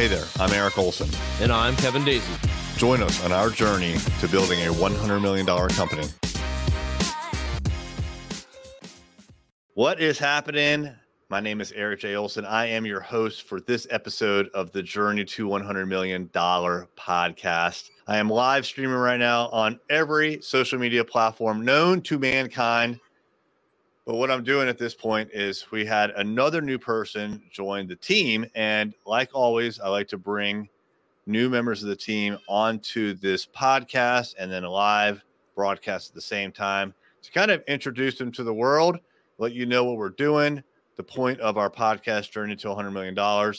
Hey there, I'm Eric Olson. And I'm Kevin Daisy. Join us on our journey to building a $100 million company. What is happening? My name is Eric J. Olson. I am your host for this episode of the Journey to $100 Million podcast. I am live streaming right now on every social media platform known to mankind. But what I'm doing at this point is we had another new person join the team. And like always, I like to bring new members of the team onto this podcast and then live broadcast at the same time to kind of introduce them to the world, let you know what we're doing. The point of our podcast journey to $100 million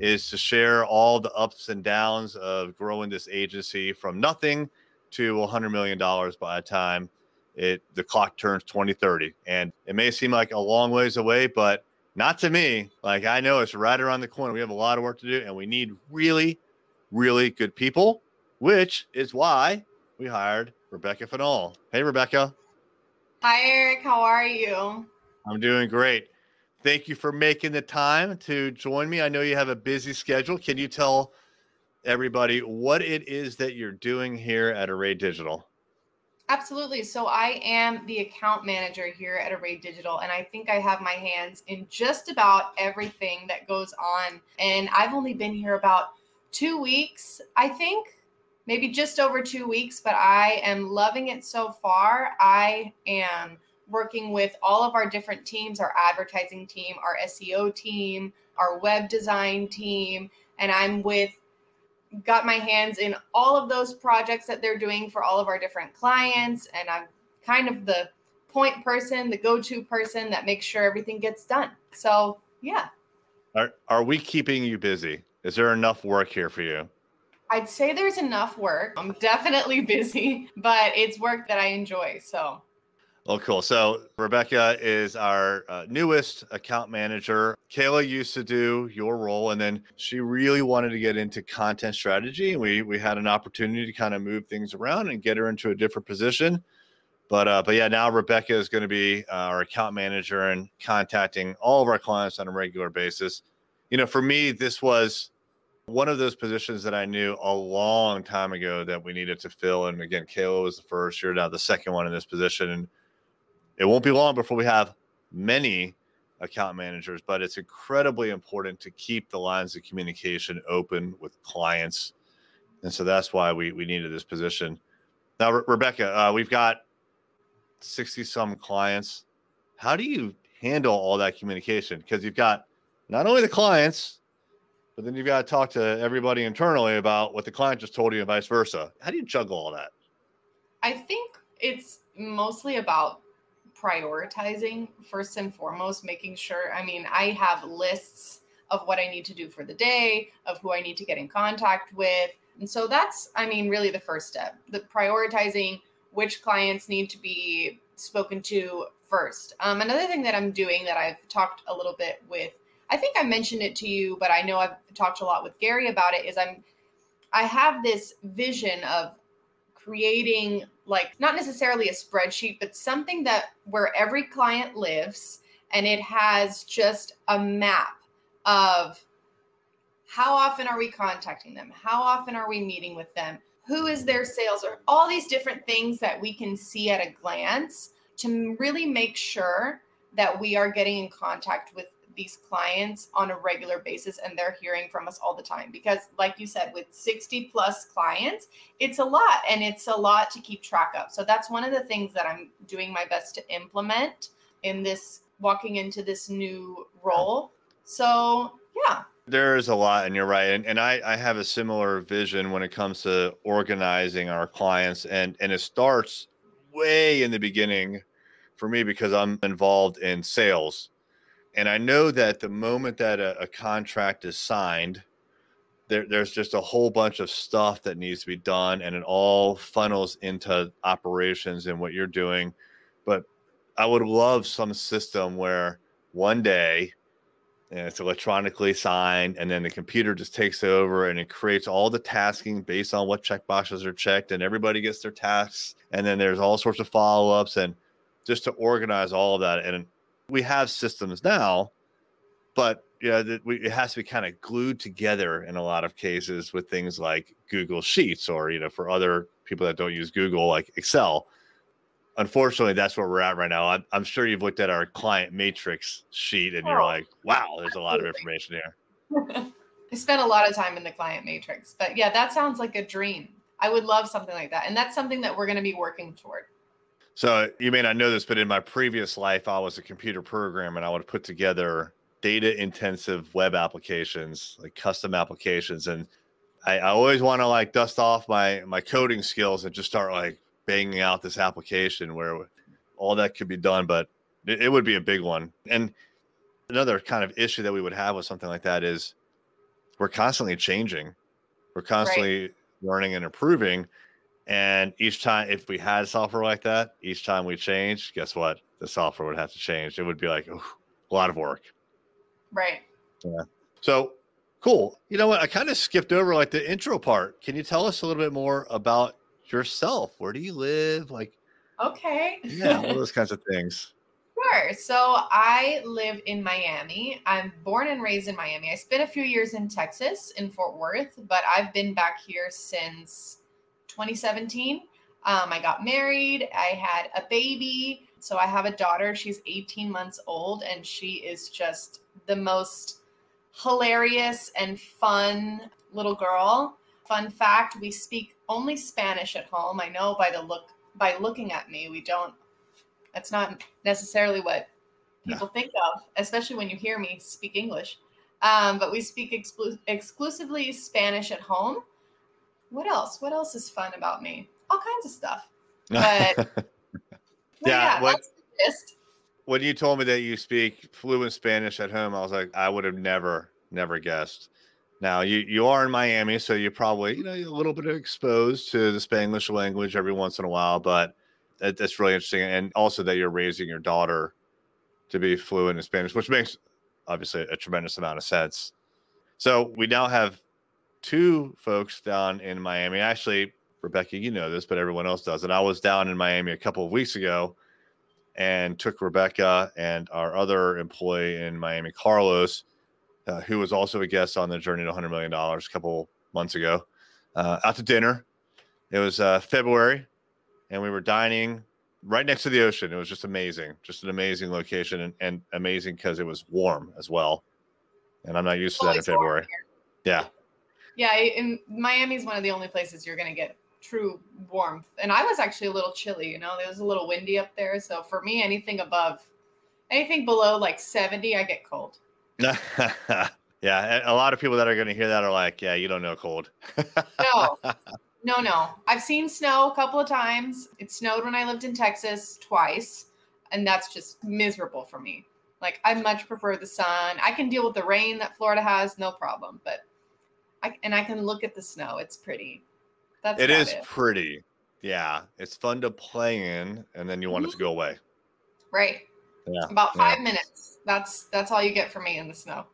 is to share all the ups and downs of growing this agency from nothing to $100 million by the time it the clock turns 2030 and it may seem like a long ways away but not to me. Like i know it's right around the corner. We have a lot of work to do and we need really really good people which is why we hired rebecca Fennell. hey rebecca. Hi eric. How are you? I'm doing great. Thank you for making the time to join me. I know you have a busy schedule. Can you tell everybody what it is that you're doing here at array digital Absolutely. So I am the account manager here at Array Digital, and I think I have my hands in just about everything that goes on. And I've only been here about two weeks, I think, maybe just over two weeks, but I am loving it so far. I am working with all of our different teams our advertising team, our SEO team, our web design team, and I'm with got my hands in all of those projects that they're doing for all of our different clients. And I'm kind of the point person, the go to person that makes sure everything gets done. So, yeah. Are, are we keeping you busy? Is there enough work here for you? I'd say there's enough work. I'm definitely busy, but it's work that I enjoy. So, Oh, cool. So Rebecca is our uh, newest account manager. Kayla used to do your role, and then she really wanted to get into content strategy. And we we had an opportunity to kind of move things around and get her into a different position. But uh, but yeah, now Rebecca is going to be uh, our account manager and contacting all of our clients on a regular basis. You know, for me, this was one of those positions that I knew a long time ago that we needed to fill. And again, Kayla was the first. You're now the second one in this position, and it won't be long before we have many account managers, but it's incredibly important to keep the lines of communication open with clients. And so that's why we, we needed this position. Now, Re- Rebecca, uh, we've got 60 some clients. How do you handle all that communication? Because you've got not only the clients, but then you've got to talk to everybody internally about what the client just told you and vice versa. How do you juggle all that? I think it's mostly about prioritizing first and foremost, making sure. I mean, I have lists of what I need to do for the day, of who I need to get in contact with. And so that's, I mean, really the first step the prioritizing which clients need to be spoken to first. Um, another thing that I'm doing that I've talked a little bit with, I think I mentioned it to you, but I know I've talked a lot with Gary about it, is I'm, I have this vision of creating like not necessarily a spreadsheet, but something that where every client lives and it has just a map of how often are we contacting them? How often are we meeting with them? Who is their sales or all these different things that we can see at a glance to really make sure that we are getting in contact with these clients on a regular basis and they're hearing from us all the time. Because like you said with 60 plus clients it's a lot and it's a lot to keep track of. So that's one of the things that i'm doing my best to implement in this walking into this new role. So yeah. There is a lot and you're right. And, and I, I have a similar vision when it comes to organizing our clients. And and it starts way in the beginning for me because i'm involved in sales and I know that the moment that a, a contract is signed, there, there's just a whole bunch of stuff that needs to be done, and it all funnels into operations and what you're doing. But I would love some system where one day and it's electronically signed, and then the computer just takes over and it creates all the tasking based on what check boxes are checked, and everybody gets their tasks, and then there's all sorts of follow ups, and just to organize all of that. And we have systems now, but you know, we, it has to be kind of glued together in a lot of cases with things like Google Sheets or, you know, for other people that don't use Google, like Excel. Unfortunately, that's where we're at right now. I'm, I'm sure you've looked at our client matrix sheet and you're Oh, like, wow, there's a lot of information here. I spent a lot of time in the client matrix, but yeah, that sounds like a dream. I would love something like that. And that's something that we're going to be working toward. So you may not know this, but in my previous life, I was a computer programmer and I would put together data intensive web applications, like custom applications. And I, I always want to like dust off my my coding skills and just start like banging out this application where all that could be done, but it, it would be a big one. And another kind of issue that we would have with something like that is we're constantly changing. We're constantly learning and improving. And each time, if we had software like that, each time we change, guess what? The software would have to change. It would be like oof, a lot of work. Right. Yeah. So cool. You know what? I kind of skipped over like the intro part. Can you tell us a little bit more about yourself? Where do you live? Like, Okay. yeah, all those kinds of things. Sure. So I live in Miami. I'm born and raised in Miami. I spent a few years in Texas, in Fort Worth, but I've been back here since 2017. Um, I got married. I had a baby. So I have a daughter. She's 18 months old, and she is just the most hilarious and fun little girl. Fun fact: we speak only Spanish at home. I know by the look by looking at me, we don't. That's not necessarily what people think of, especially when you hear me speak English. Um, but we speak exclu- exclusively Spanish at home. What else? What else is fun about me? All kinds of stuff. But- But Yeah, what- that's the when you told me that you speak fluent Spanish at home, I was like, I would have never, never guessed. Now you you are in Miami, so you're probably you know a little bit exposed to the Spanish language every once in a while, but that, that's really interesting. And also that you're raising your daughter to be fluent in Spanish, which makes obviously a tremendous amount of sense. So we now have two folks down in Miami. Actually, Rebecca, you know this, but everyone else does. And I was down in Miami a couple of weeks ago and took Rebecca and our other employee in Miami, Carlos, uh, who was also a guest on the journey to $100 million a couple months ago, uh, out to dinner. It was uh, February, and we were dining right next to the ocean. It was just amazing, just an amazing location, and, and amazing because it was warm as well. And I'm not used to that in February. Yeah. Yeah, in Miami is one of the only places you're going to get true warmth. And I was actually a little chilly, you know, it was a little windy up there. So for me, anything above, anything below like 70, I get cold. yeah. A lot of people that are going to hear that are like, yeah, you don't know cold. No, no, no. I've seen snow a couple of times. It snowed when I lived in Texas twice. And that's just miserable for me. Like, I much prefer the sun. I can deal with the rain that Florida has, no problem. But I, and I can look at the snow. It's pretty. That's It pretty. Yeah. It's fun to play in, and then you want it to mm-hmm. go away. Right. Yeah. About yeah. five minutes. That's that's all you get from me in the snow.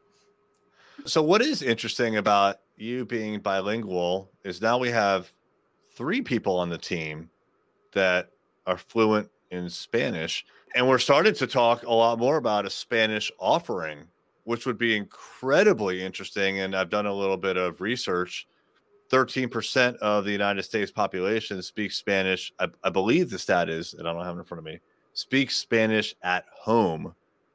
So, what is interesting about you being bilingual is now we have three people on the team that are fluent in Spanish. And we're starting to talk a lot more about a Spanish offering, which would be incredibly interesting. And I've done a little bit of research. 13% of the United States population speaks Spanish. I, I believe the stat is, and I don't have it in front of me, speaks Spanish at home,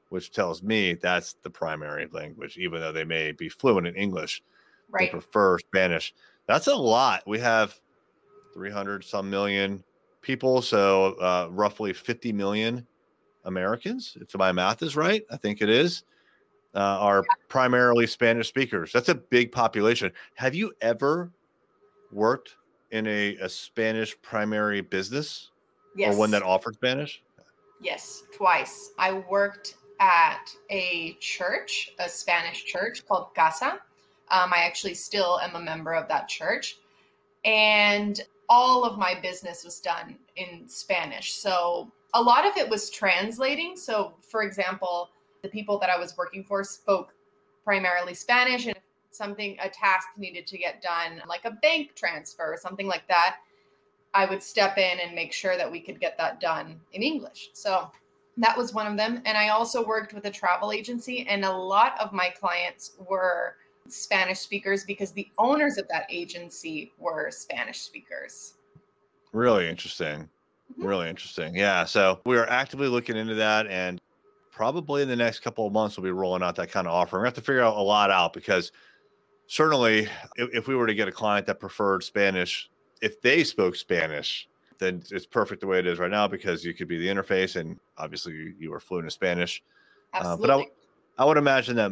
which tells me that's the primary language, even though they may be fluent in English they Right. prefer Spanish. That's a lot. We have 300 some million people, so uh, roughly 50 million Americans, if my math is right. I think it is. Uh, are primarily Spanish speakers. That's a big population. Have you ever worked in a, a Spanish primary business Yes. or one that offered Spanish? Yes, twice. I worked at a church, a Spanish church called Casa. Um, I actually still am a member of that church. And all of my business was done in Spanish. So a lot of it was translating. So, for example, the people that I was working for spoke primarily Spanish, and something, a task needed to get done, like a bank transfer or something like that, I would step in and make sure that we could get that done in English. So That was one of them. And I also worked with a travel agency, and a lot of my clients were Spanish speakers because the owners of that agency were Spanish speakers. Really interesting. Mm-hmm. Really interesting. Yeah. So we are actively looking into that. And probably in the next couple of months, we'll be rolling out that kind of offer. We have to figure out a lot out because certainly if, if we were to get a client that preferred Spanish, if they spoke Spanish, then it's perfect the way it is right now because you could be the interface and obviously you, you are fluent in Spanish. Absolutely. Uh, but I, I would imagine that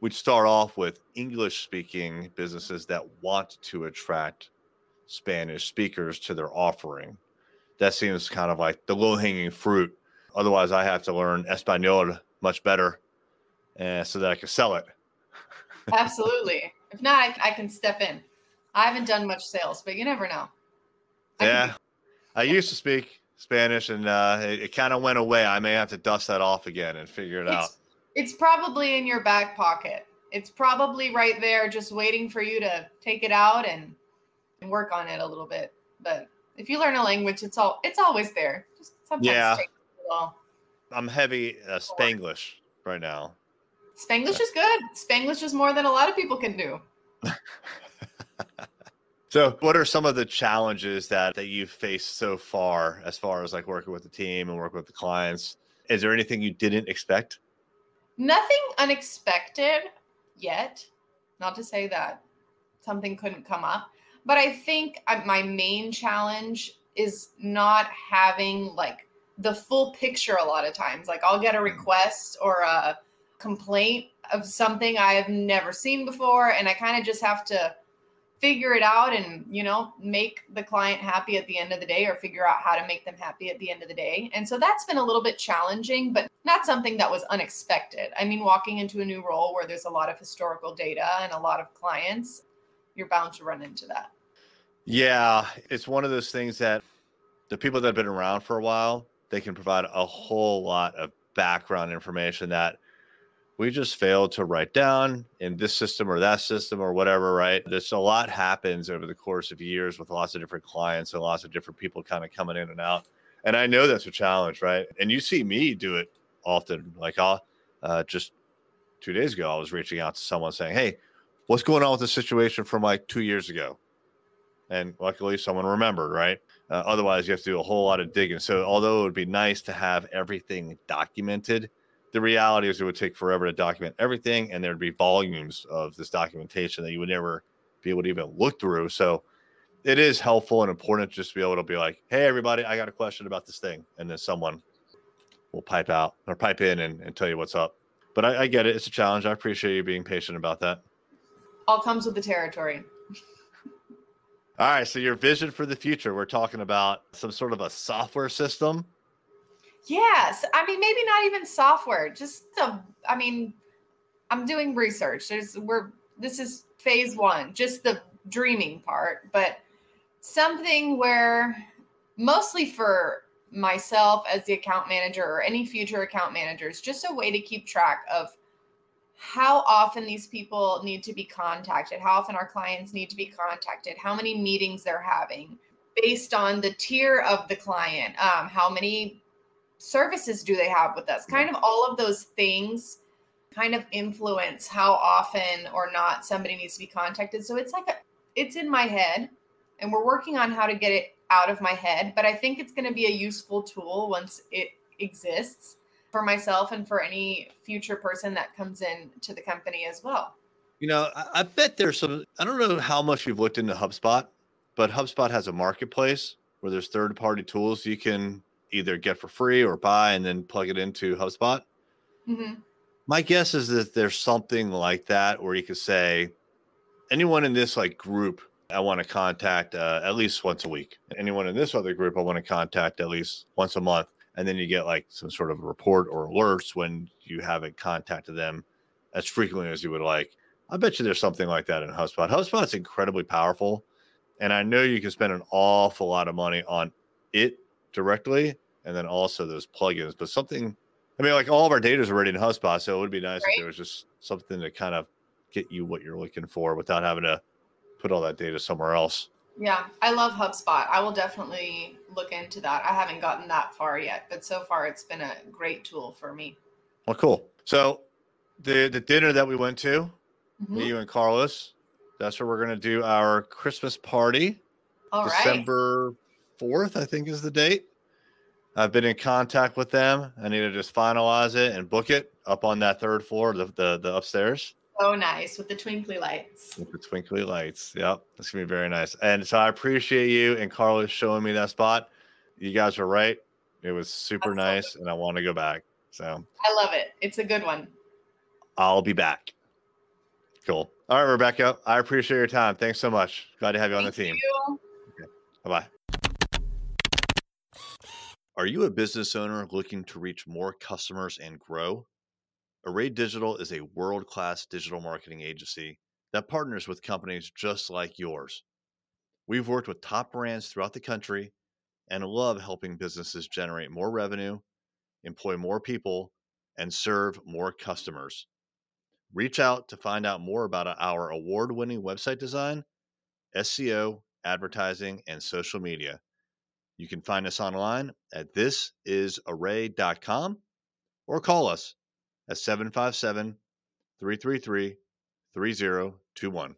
we'd start off with English speaking businesses that want to attract Spanish speakers to their offering. That seems kind of like the low hanging fruit. Otherwise, I have to learn Espanol much better uh, so that I can sell it. Absolutely. If not, I, I can step in. I haven't done much sales, but you never know. I yeah. I used to speak Spanish and uh, it, it kind of went away. I may have to dust that off again and figure it it's, out. It's probably in your back pocket. It's probably right there, just waiting for you to take it out and, and work on it a little bit. But if you learn a language, it's all it's always there. Just sometimes yeah. I'm heavy uh, Spanglish right now. Spanglish is good. Spanglish is more than a lot of people can do. so, what are some of the challenges that that you've faced so far, as far as like working with the team and working with the clients? Is there anything you didn't expect? Nothing unexpected yet. Not to say that something couldn't come up, but I think uh, my main challenge is not having like the full picture a lot of times. Like I'll get a request or a complaint of something I have never seen before, and I kind of just have to figure it out and you know make the client happy at the end of the day or figure out how to make them happy at the end of the day. And so that's been a little bit challenging but not something that was unexpected. I mean walking into a new role where there's a lot of historical data and a lot of clients you're bound to run into that. Yeah it's one of those things that the people that have been around for a while they can provide a whole lot of background information that we just failed to write down in this system or that system or whatever, right? There's a lot happens over the course of years with lots of different clients and lots of different people kind of coming in and out. And I know that's a challenge, right? And you see me do it often. Like I'll uh, just two days ago, I was reaching out to someone saying, Hey, what's going on with the situation from like two years ago? And luckily, someone remembered, right? Uh, otherwise, you have to do a whole lot of digging. So, although it would be nice to have everything documented, the reality is it would take forever to document everything and there'd be volumes of this documentation that you would never be able to even look through. So it is helpful and important just to be able to be like hey everybody i got a question about this thing and then someone will pipe out or pipe in and, and tell you what's up. But I, I get it. It's a challenge. I appreciate you being patient about that. All comes with the territory all right so your vision for the future we're talking about some sort of a software system Yes. I mean, maybe not even software, just the, I mean, I'm doing research. There's, we're, this is phase one, just the dreaming part, but something where mostly for myself as the account manager or any future account managers, just a way to keep track of how often these people need to be contacted, how often our clients need to be contacted, how many meetings they're having based on the tier of the client, um, how many services do they have with us? Kind of all of those things kind of influence how often or not somebody needs to be contacted. So it's like a, it's in my head and we're working on how to get it out of my head, but I think it's going to be a useful tool once it exists for myself and for any future person that comes in to the company as well. You know, I, I bet there's some I don't know how much you've looked into HubSpot, but HubSpot has a marketplace where there's third party tools you can either get for free or buy and then plug it into HubSpot. Mm-hmm. My guess is that there's something like that where you could say, anyone in this like group, I want to contact uh, at least once a week. Anyone in this other group, I want to contact at least once a month. And then you get like some sort of report or alerts when you haven't contacted them as frequently as you would like. I bet you there's something like that in HubSpot. HubSpot's incredibly powerful. And I know you can spend an awful lot of money on it directly, and then also those plugins. But something, I mean, like all of our data is already in HubSpot, so it would be nice right. if there was just something to kind of get you what you're looking for without having to put all that data somewhere else. Yeah, I love HubSpot. I will definitely look into that. I haven't gotten that far yet, but so far it's been a great tool for me. Well, cool. So the the dinner that we went to, Mhm. me, you and Carlos, that's where we're gonna do our Christmas party. All right. December fourth, I think is the date. I've been in contact with them. I need to just finalize it and book it up on that third floor, the the, the upstairs So nice with the twinkly lights. with the twinkly lights. Yep, that's gonna be very nice. And so I appreciate you and Carlos showing me that spot. You guys were right. It was super Absolutely. nice, and I want to go back. So I love it. It's a good one. I'll be back. Cool. All right, Rebecca. I appreciate your time. Thanks so much. Glad to have you on the team. you. Bye bye. Are you a business owner looking to reach more customers and grow? Array Digital is a world class digital marketing agency that partners with companies just like yours. We've worked with top brands throughout the country and love helping businesses generate more revenue, employ more people, and serve more customers. Reach out to find out more about our award winning website design, SEO, advertising, and social media. You can find us online at thisisarray.com or call us at 757 333 3021.